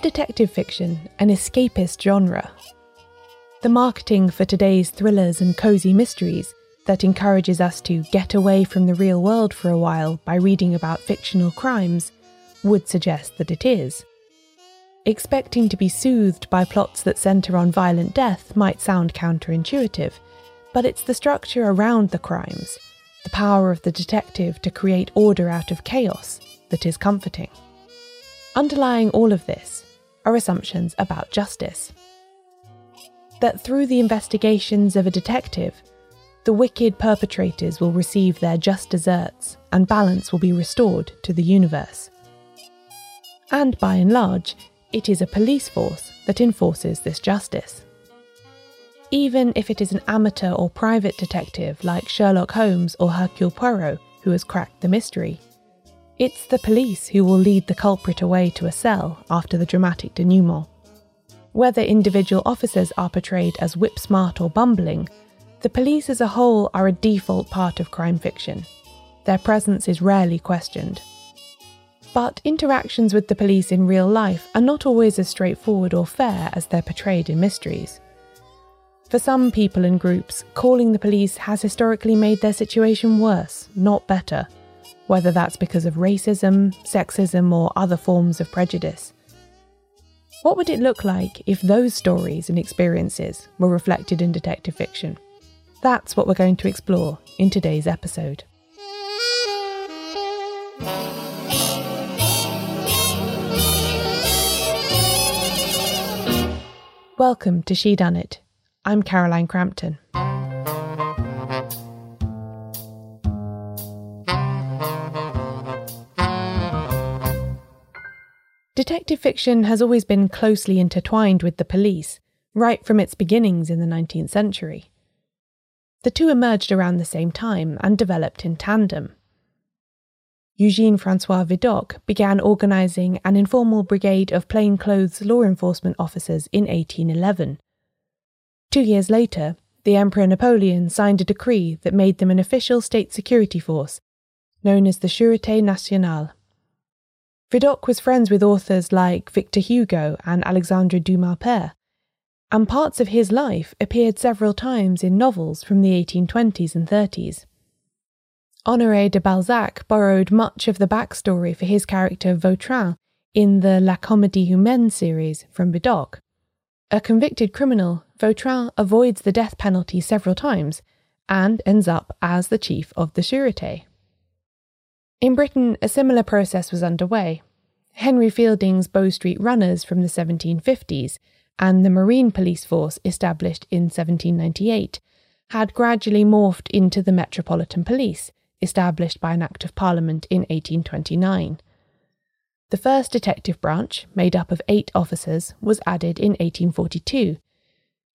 Detective fiction an escapist genre? The marketing for today's thrillers and cosy mysteries that encourages us to get away from the real world for a while by reading about fictional crimes would suggest that it is. Expecting to be soothed by plots that centre on violent death might sound counterintuitive, but it's the structure around the crimes, the power of the detective to create order out of chaos, that is comforting. Underlying all of this are assumptions about justice. That through the investigations of a detective, the wicked perpetrators will receive their just deserts and balance will be restored to the universe. And by and large, it is a police force that enforces this justice. Even if it is an amateur or private detective like Sherlock Holmes or Hercule Poirot who has cracked the mystery, it's the police who will lead the culprit away to a cell after the dramatic denouement. Whether individual officers are portrayed as whip smart or bumbling, the police as a whole are a default part of crime fiction. Their presence is rarely questioned. But interactions with the police in real life are not always as straightforward or fair as they're portrayed in mysteries. For some people and groups, calling the police has historically made their situation worse, not better, whether that's because of racism, sexism, or other forms of prejudice. What would it look like if those stories and experiences were reflected in detective fiction? That's what we're going to explore in today's episode. Welcome to Shedunnit. I'm Caroline Crampton. Detective fiction has always been closely intertwined with the police, right from its beginnings in the 19th century. The two emerged around the same time and developed in tandem. Eugene Francois Vidocq began organising an informal brigade of plainclothes law enforcement officers in 1811. Two years later, the Emperor Napoleon signed a decree that made them an official state security force, known as the Sûreté Nationale. Vidocq was friends with authors like Victor Hugo and Alexandre Dumas Père, and parts of his life appeared several times in novels from the 1820s and 30s. Honoré de Balzac borrowed much of the backstory for his character Vautrin in the La Comédie Humaine series from Vidocq. A convicted criminal, Vautrin avoids the death penalty several times and ends up as the chief of the Sûreté. In Britain, a similar process was underway. Henry Fielding's Bow Street Runners from the 1750s and the Marine Police Force established in 1798 had gradually morphed into the Metropolitan Police, established by an Act of Parliament in 1829. The first detective branch, made up of eight officers, was added in 1842,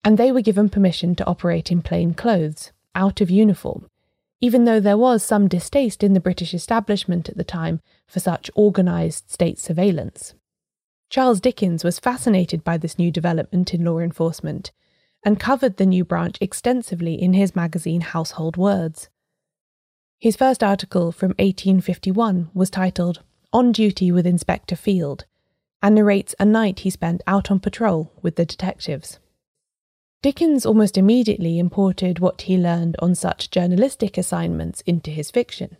and they were given permission to operate in plain clothes, out of uniform, even though there was some distaste in the British establishment at the time for such organised state surveillance. Charles Dickens was fascinated by this new development in law enforcement and covered the new branch extensively in his magazine Household Words. His first article from 1851 was titled On Duty with Inspector Field and narrates a night he spent out on patrol with the detectives. Dickens almost immediately imported what he learned on such journalistic assignments into his fiction.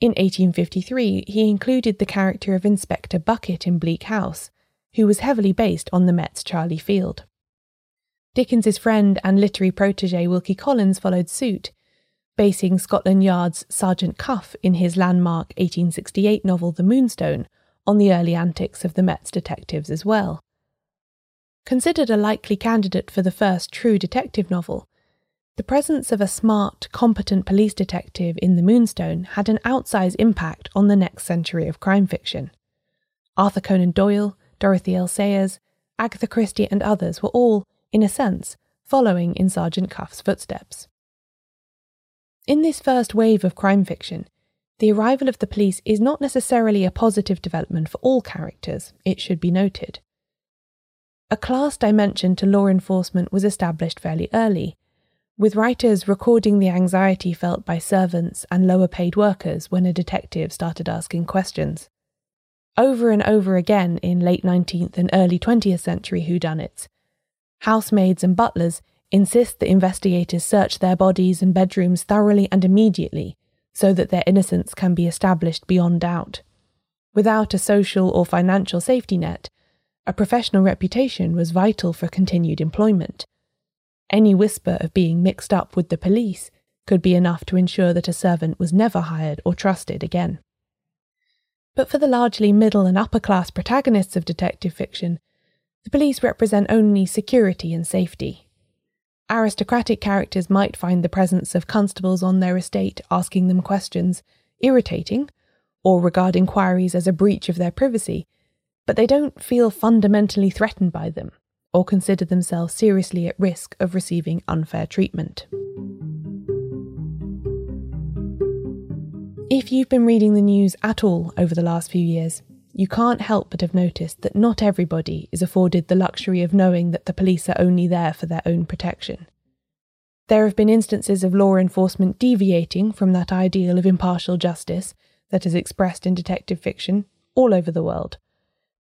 In 1853, he included the character of Inspector Bucket in Bleak House, who was heavily based on the Met's Charlie Field. Dickens's friend and literary protege Wilkie Collins followed suit basing Scotland Yard's Sergeant Cuff in his landmark 1868 novel The Moonstone on the early antics of the Met's detectives as well. Considered a likely candidate for the first true detective novel, the presence of a smart, competent police detective in The Moonstone had an outsized impact on the next century of crime fiction. Arthur Conan Doyle, Dorothy L. Sayers, Agatha Christie, and others were all, in a sense, following in Sergeant Cuff's footsteps. In this first wave of crime fiction, the arrival of the police is not necessarily a positive development for all characters, it should be noted. A class dimension to law enforcement was established fairly early, with writers recording the anxiety felt by servants and lower paid workers when a detective started asking questions. over and over again in late 19th and early 20th century whodunits. Housemaids and butlers insist that investigators search their bodies and bedrooms thoroughly and immediately so that their innocence can be established beyond doubt. Without a social or financial safety net, a professional reputation was vital for continued employment. Any whisper of being mixed up with the police could be enough to ensure that a servant was never hired or trusted again. But for the largely middle and upper class protagonists of detective fiction, the police represent only security and safety. Aristocratic characters might find the presence of constables on their estate asking them questions irritating, or regard inquiries as a breach of their privacy, but they don't feel fundamentally threatened by them or consider themselves seriously at risk of receiving unfair treatment. If you've been reading the news at all over the last few years, you can't help but have noticed that not everybody is afforded the luxury of knowing that the police are only there for their own protection. There have been instances of law enforcement deviating from that ideal of impartial justice that is expressed in detective fiction all over the world.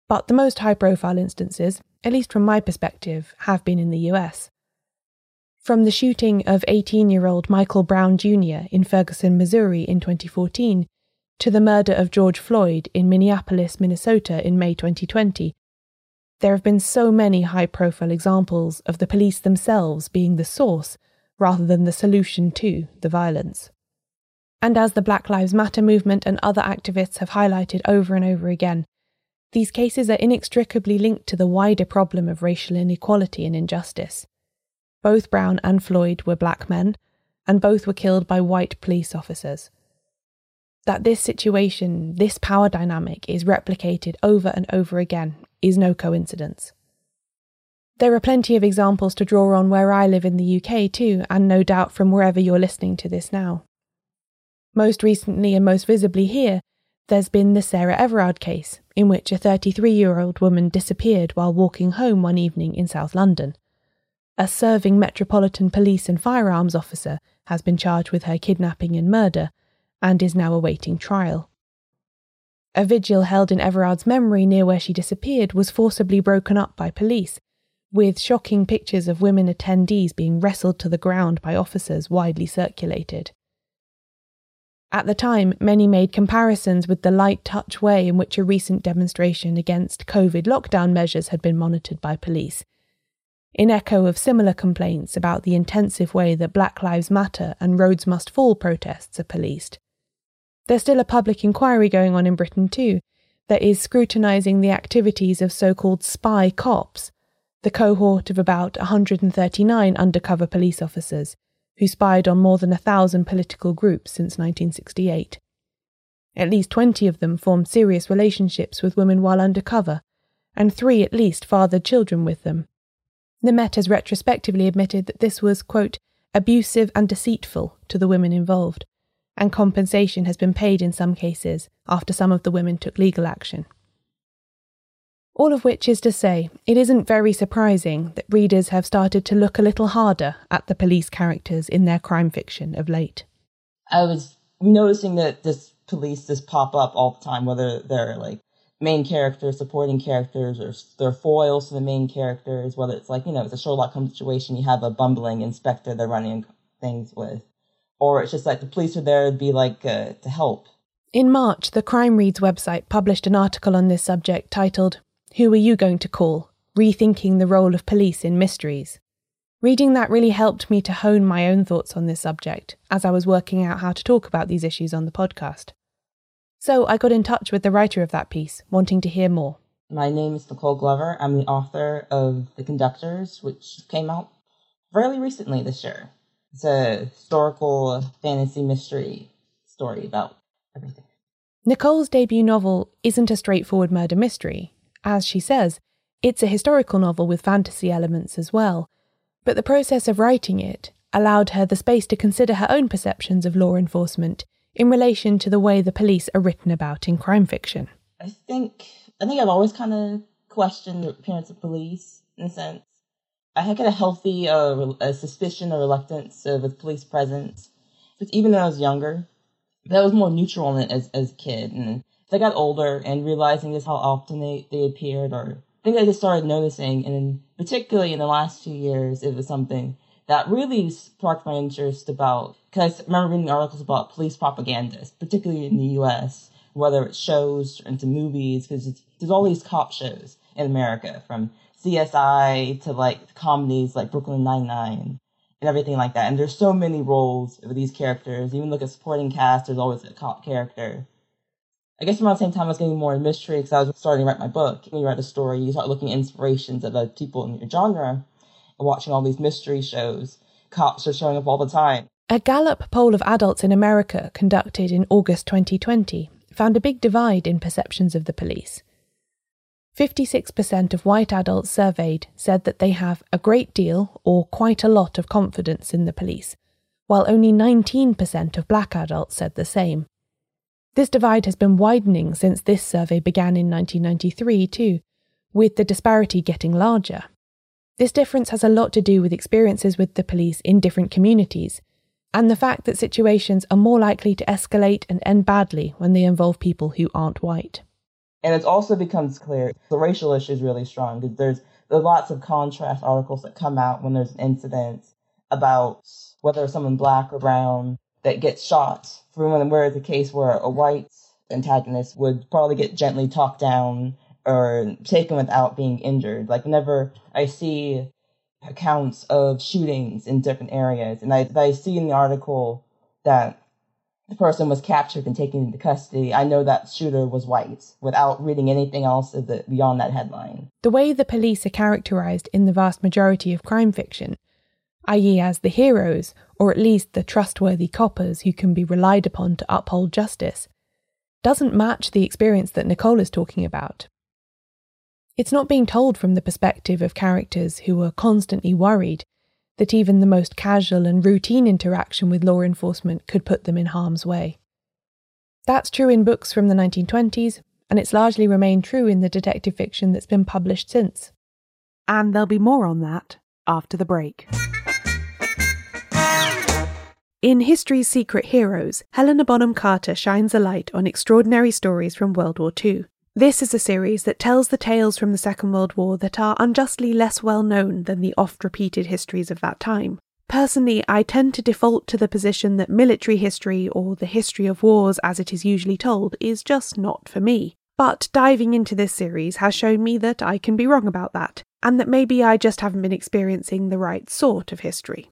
But the most high profile instances, at least from my perspective, have been in the US. From the shooting of 18 year old Michael Brown Jr. in Ferguson, Missouri in 2014, to the murder of George Floyd in Minneapolis, Minnesota in May 2020, there have been so many high profile examples of the police themselves being the source rather than the solution to the violence. And as the Black Lives Matter movement and other activists have highlighted over and over again, these cases are inextricably linked to the wider problem of racial inequality and injustice. Both Brown and Floyd were black men, and both were killed by white police officers that this situation, this power dynamic, is replicated over and over again is no coincidence. There are plenty of examples to draw on where I live in the UK too, and no doubt from wherever you're listening to this now. Most recently and most visibly here, there's been the Sarah Everard case, in which a 33 year old woman disappeared while walking home one evening in South London. A serving Metropolitan Police and firearms officer has been charged with her kidnapping and murder, and is now awaiting trial. A vigil held in Everard's memory near where she disappeared was forcibly broken up by police, with shocking pictures of women attendees being wrestled to the ground by officers widely circulated. At the time, many made comparisons with the light touch way in which a recent demonstration against COVID lockdown measures had been monitored by police, in echo of similar complaints about the intensive way that Black Lives Matter and Rhodes Must Fall protests are policed. There's still a public inquiry going on in Britain too that is scrutinising the activities of so called spy cops, the cohort of about 139 undercover police officers who spied on more than a thousand political groups since 1968. At least 20 of them formed serious relationships with women while undercover, and three at least fathered children with them. The Met has retrospectively admitted that this was, quote, abusive and deceitful to the women involved, and compensation has been paid in some cases after some of the women took legal action. All of which is to say, it isn't very surprising that readers have started to look a little harder at the police characters in their crime fiction of late. I was noticing that this police just pop up all the time, whether they're like main characters, supporting characters, or they're foils to the main characters, whether it's like, you know, it's a Sherlock Holmes situation, you have a bumbling inspector they're running things with or it's just like the police are there to be like uh, to help. In March, the CrimeReads website published an article on this subject titled, Who Are You Going to Call? Rethinking the Role of Police in Mysteries. Reading that really helped me to hone my own thoughts on this subject as I was working out how to talk about these issues on the podcast. So I got in touch with the writer of that piece, wanting to hear more. My name is Nicole Glover. I'm the author of The Conductors, which came out fairly recently this year. It's a historical fantasy mystery story about everything. Nicole's debut novel isn't a straightforward murder mystery. As she says, it's a historical novel with fantasy elements as well. But the process of writing it allowed her the space to consider her own perceptions of law enforcement in relation to the way the police are written about in crime fiction. I think I think I've always kind of questioned the appearance of police in a sense. I had kind of healthy uh, a suspicion or reluctance uh, with police presence. But even though I was younger, that was more neutral as, as a kid. And they got older and realizing just how often they, they appeared or I think I just started noticing and particularly in the last few years it was something that really sparked my interest about because I remember reading articles about police propagandists, particularly in the US, whether it's shows or into movies, because there's all these cop shows in America from CSI to like comedies like Brooklyn Nine-Nine and everything like that. And there's so many roles of these characters. Even look at supporting cast, there's always a cop character. I guess around the same time I was getting more in mystery because I was starting to write my book. When you write a story, you start looking at inspirations of other people in your genre and watching all these mystery shows. Cops are showing up all the time. A Gallup poll of adults in America conducted in August 2020 found a big divide in perceptions of the police. 56% of white adults surveyed said that they have a great deal or quite a lot of confidence in the police, while only 19% of black adults said the same. This divide has been widening since this survey began in 1993, too, with the disparity getting larger. This difference has a lot to do with experiences with the police in different communities, and the fact that situations are more likely to escalate and end badly when they involve people who aren't white. And it also becomes clear the racial issue is really strong because there's there's lots of contrast articles that come out when there's an incident about whether someone black or brown that gets shot where it's a case where a white antagonist would probably get gently talked down or taken without being injured. Like whenever I see accounts of shootings in different areas, and I, I see in the article that the person was captured and taken into custody, I know that shooter was white without reading anything else beyond that headline. The way the police are characterized in the vast majority of crime fiction i.e., as the heroes, or at least the trustworthy coppers who can be relied upon to uphold justice, doesn't match the experience that Nicole is talking about. It's not being told from the perspective of characters who are constantly worried that even the most casual and routine interaction with law enforcement could put them in harm's way. That's true in books from the 1920s, and it's largely remained true in the detective fiction that's been published since. And there'll be more on that after the break. In History's Secret Heroes, Helena Bonham Carter shines a light on extraordinary stories from World War II. This is a series that tells the tales from the Second World War that are unjustly less well known than the oft repeated histories of that time. Personally, I tend to default to the position that military history, or the history of wars as it is usually told, is just not for me. But diving into this series has shown me that I can be wrong about that, and that maybe I just haven't been experiencing the right sort of history.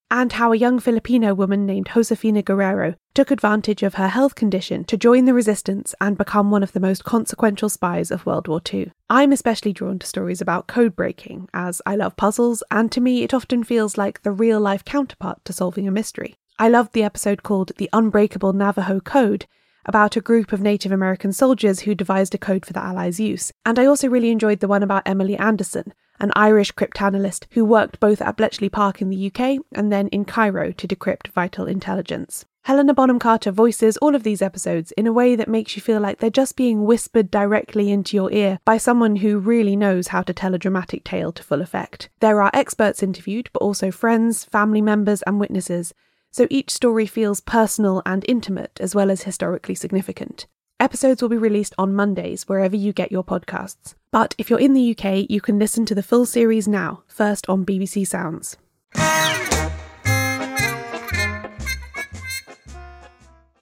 and how a young Filipino woman named Josefina Guerrero took advantage of her health condition to join the resistance and become one of the most consequential spies of World War II. I'm especially drawn to stories about code breaking, as I love puzzles, and to me it often feels like the real life counterpart to solving a mystery. I loved the episode called The Unbreakable Navajo Code, about a group of Native American soldiers who devised a code for the Allies' use. And I also really enjoyed the one about Emily Anderson, an Irish cryptanalyst who worked both at Bletchley Park in the UK and then in Cairo to decrypt vital intelligence. Helena Bonham Carter voices all of these episodes in a way that makes you feel like they're just being whispered directly into your ear by someone who really knows how to tell a dramatic tale to full effect. There are experts interviewed, but also friends, family members, and witnesses, so each story feels personal and intimate as well as historically significant. Episodes will be released on Mondays wherever you get your podcasts. But if you're in the UK, you can listen to the full series now, first on BBC Sounds.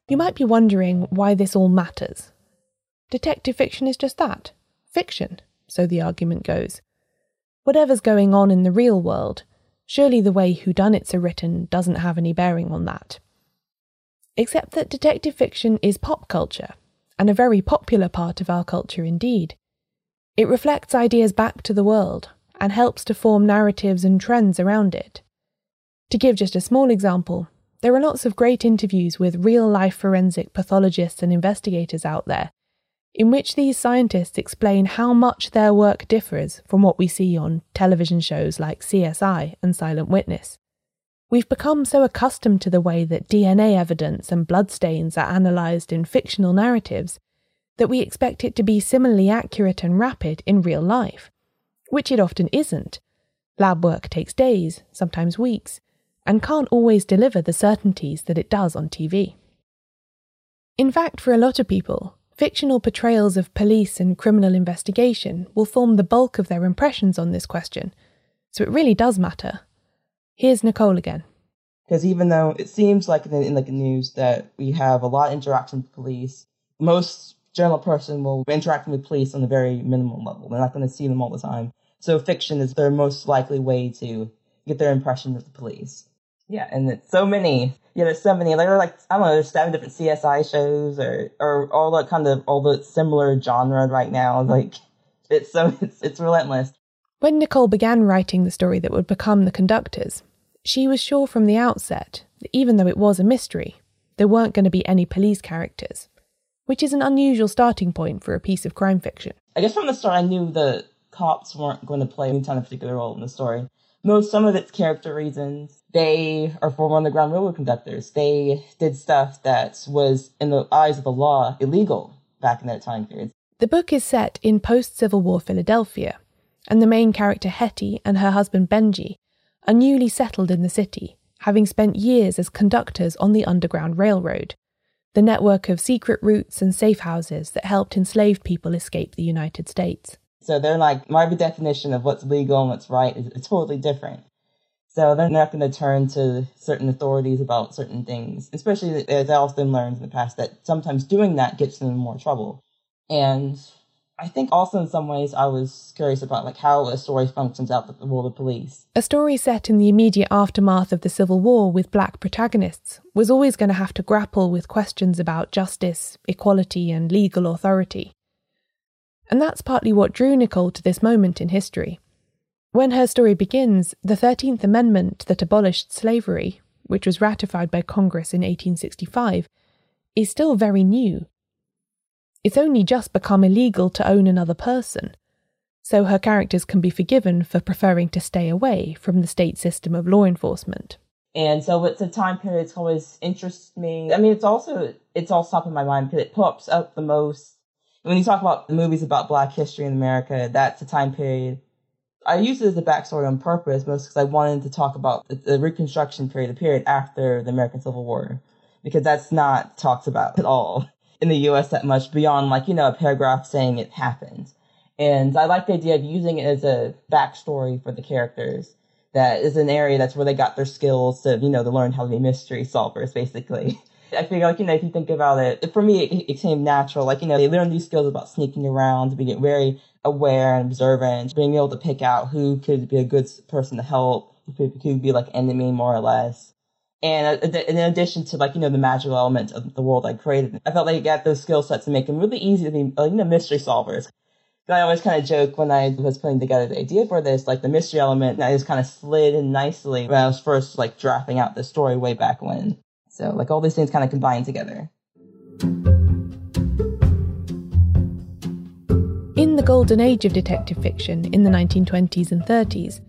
You might be wondering why this all matters. Detective fiction is just that fiction, so the argument goes. Whatever's going on in the real world, surely the way whodunits are written doesn't have any bearing on that. Except that detective fiction is pop culture, and a very popular part of our culture indeed. It reflects ideas back to the world and helps to form narratives and trends around it. To give just a small example, there are lots of great interviews with real life forensic pathologists and investigators out there. in which these scientists explain how much their work differs from what we see on television shows like CSI and Silent Witness. We've become so accustomed to the way that DNA evidence and bloodstains are analysed in fictional narratives that we expect it to be similarly accurate and rapid in real life, which it often isn't. Lab work takes days, sometimes weeks, and can't always deliver the certainties that it does on TV. In fact, for a lot of people, fictional portrayals of police and criminal investigation will form the bulk of their impressions on this question, so it really does matter. Here's Nicole again. Because even though it seems like in, in the news that we have a lot of interaction with police, most general person will be interacting with police on a very minimal level. They're not going to see them all the time. So fiction is their most likely way to get their impression of the police. Yeah, and it's so many. Yeah, there's so many. There are like I don't know, there's seven different CSI shows, or or all the kind of all the similar genre right now. Like it's so it's it's relentless. When Nicole began writing the story that would become The Conductors, she was sure from the outset that even though it was a mystery, there weren't going to be any police characters, which is an unusual starting point for a piece of crime fiction. I guess from the start, I knew the cops weren't going to play any kind of particular role in the story. Most some of its character reasons they are former underground railroad conductors. They did stuff that was, in the eyes of the law, illegal back in that time period. The book is set in post Civil War Philadelphia, and the main character Hetty and her husband Benji are newly settled in the city, having spent years as conductors on the Underground Railroad, the network of secret routes and safe houses that helped enslaved people escape the United States. So they're like, my definition of what's legal and what's right is totally different. So they're not going to turn to certain authorities about certain things, especially as Alston learned in the past that sometimes doing that gets them more trouble. And I think also in some ways I was curious about like how a story functions out the world of police. A story set in the immediate aftermath of the Civil War with black protagonists was always going to have to grapple with questions about justice, equality, and legal authority. And that's partly what drew Nicole to this moment in history. When her story begins, the 13th Amendment that abolished slavery, which was ratified by Congress in 1865, is still very new. It's only just become illegal to own another person, so her characters can be forgiven for preferring to stay away from the state system of law enforcement. And so it's a time period that's always interests me. I mean, it's also, it's all top of my mind because it pops up the most. When you talk about the movies about black history in America, that's a time period I used it as a backstory on purpose, most because I wanted to talk about the Reconstruction period, the period after the American Civil War, because that's not talked about at all in the U.S. that much beyond like you know a paragraph saying it happened. And I like the idea of using it as a backstory for the characters. That is an area that's where they got their skills to you know to learn how to be mystery solvers, basically. I feel like, you know, if you think about it, for me, it, it came natural. Like, you know, they learn these skills about sneaking around, being very aware and observant, being able to pick out who could be a good person to help, who could be like enemy more or less. And uh, in addition to like, you know, the magical element of the world I created, I felt like I got those skill sets to make them really easy to be, you know, mystery solvers. I always kind of joke when I was putting together the idea for this, like the mystery element, I just kind of slid in nicely when I was first like drafting out the story way back when. So like all these things kind of combined together. In the golden age of detective fiction in the 1920s and 30s,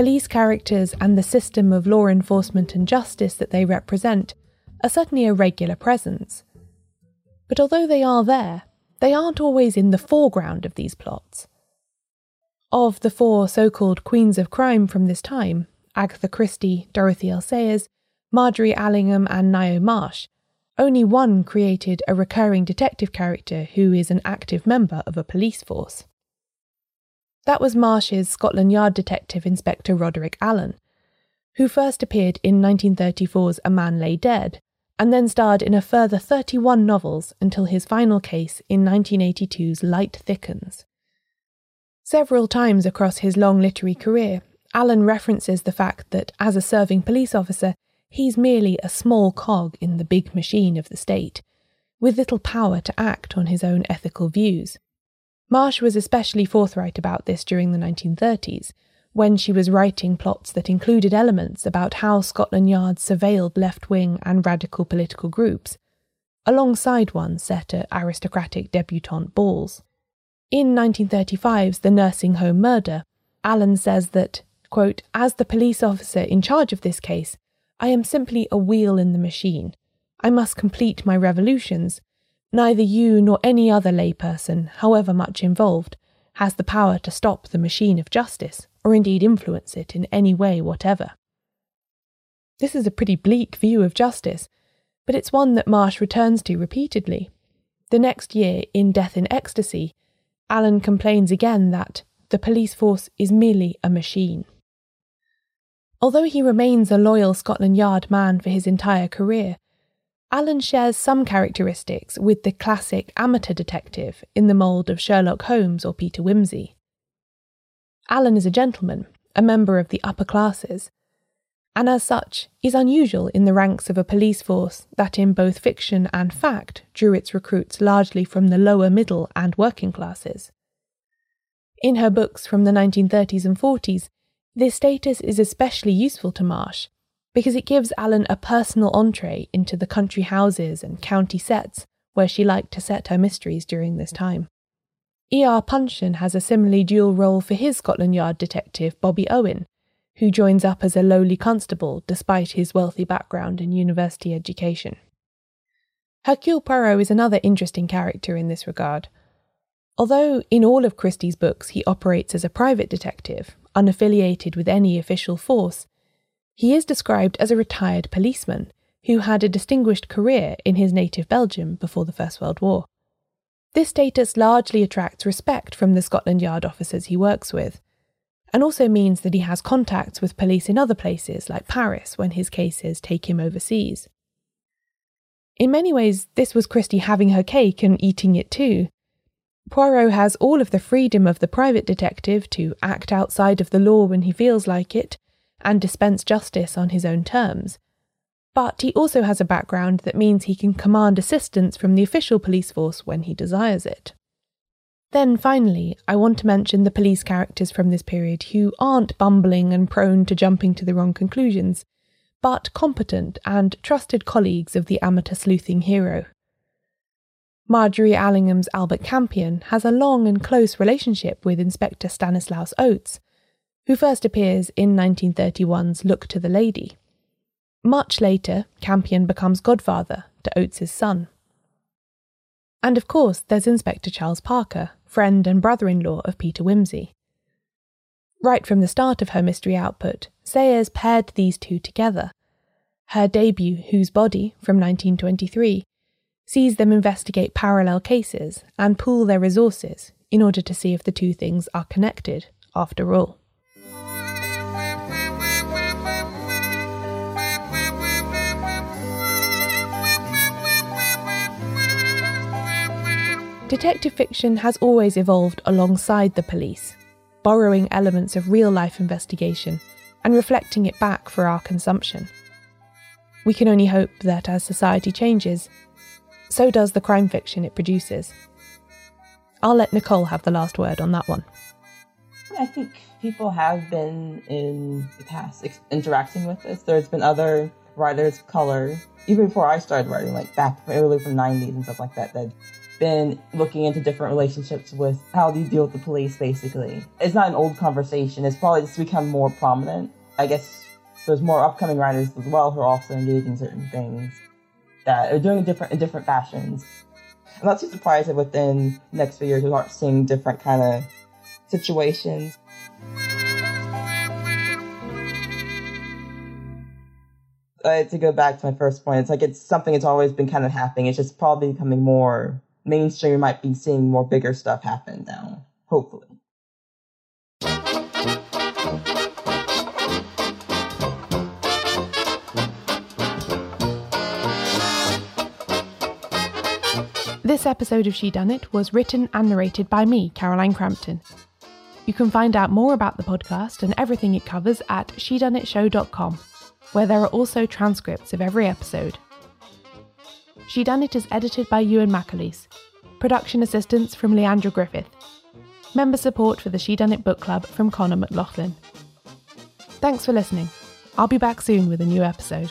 police characters and the system of law enforcement and justice that they represent are certainly a regular presence. But although they are there, they aren't always in the foreground of these plots. Of the four so called queens of crime from this time, Agatha Christie, Dorothy L. Sayers, Margery Allingham and Ngaio Marsh, only one created a recurring detective character who is an active member of a police force. That was Marsh's Scotland Yard detective Inspector Roderick Alleyn, who first appeared in 1934's A Man Lay Dead, and then starred in a further 31 novels until his final case in 1982's Light Thickens. Several times across his long literary career, Alleyn references the fact that, as a serving police officer, He's merely a small cog in the big machine of the state, with little power to act on his own ethical views. Marsh was especially forthright about this during the 1930s, when she was writing plots that included elements about how Scotland Yard surveilled left wing and radical political groups, alongside one set at aristocratic debutante balls. In 1935's The Nursing Home Murder, Alleyn says that, quote, as the police officer in charge of this case, I am simply a wheel in the machine. I must complete my revolutions. Neither you nor any other layperson, however much involved, has the power to stop the machine of justice, or indeed influence it in any way whatever. This is a pretty bleak view of justice, but it's one that Marsh returns to repeatedly. The next year, in Death in Ecstasy, Alleyn complains again that the police force is merely a machine. Although he remains a loyal Scotland Yard man for his entire career, Alleyn shares some characteristics with the classic amateur detective in the mould of Sherlock Holmes or Peter Wimsey. Alleyn is a gentleman, a member of the upper classes, and as such is unusual in the ranks of a police force that in both fiction and fact drew its recruits largely from the lower middle and working classes. In her books from the 1930s and 40s, this status is especially useful to Marsh because it gives Alleyn a personal entree into the country houses and county sets where she liked to set her mysteries during this time. E.R. Punshon has a similarly dual role for his Scotland Yard detective Bobby Owen, who joins up as a lowly constable despite his wealthy background and university education. Hercule Poirot is another interesting character in this regard. Although in all of Christie's books he operates as a private detective, unaffiliated with any official force, he is described as a retired policeman who had a distinguished career in his native Belgium before the First World War. This status largely attracts respect from the Scotland Yard officers he works with, and also means that he has contacts with police in other places, like Paris, when his cases take him overseas. In many ways, this was Christie having her cake and eating it too. Poirot has all of the freedom of the private detective to act outside of the law when he feels like it and dispense justice on his own terms. But he also has a background that means he can command assistance from the official police force when he desires it. Then finally, I want to mention the police characters from this period who aren't bumbling and prone to jumping to the wrong conclusions, but competent and trusted colleagues of the amateur sleuthing hero. Margery Allingham's Albert Campion has a long and close relationship with Inspector Stanislaus Oates, who first appears in 1931's Look to the Lady. Much later, Campion becomes godfather to Oates's son. And of course, there's Inspector Charles Parker, friend and brother in law of Peter Wimsey. Right from the start of her mystery output, Sayers paired these two together. Her debut, Whose Body, from 1923, sees them investigate parallel cases and pool their resources in order to see if the two things are connected, after all. Detective fiction has always evolved alongside the police, borrowing elements of real life investigation and reflecting it back for our consumption. We can only hope that as society changes, so does the crime fiction it produces. I'll let Nicole have the last word on that one. I think people have been in the past interacting with this. There's been other writers of color, even before I started writing, like back early from the 90s and stuff like that, that been looking into different relationships with how do you deal with the police, basically. It's not an old conversation. It's probably just become more prominent. I guess there's more upcoming writers as well who are also engaging certain things that are doing it different in different fashions. I'm not too surprised that within the next few years we start seeing different kind of situations. Uh, to go back to my first point, it's like it's something that's always been kind of happening. It's just probably becoming more mainstream. Might be seeing more bigger stuff happen now, hopefully. This episode of Shedunnit was written and narrated by me, Caroline Crampton. You can find out more about the podcast and everything it covers at shedunnitshow.com, where there are also transcripts of every episode. Shedunnit It is edited by Ewan McAleese. Production assistance from Leandra Griffith. Member support for the Shedunnit Book Club from Connor McLaughlin. Thanks for listening. I'll be back soon with a new episode.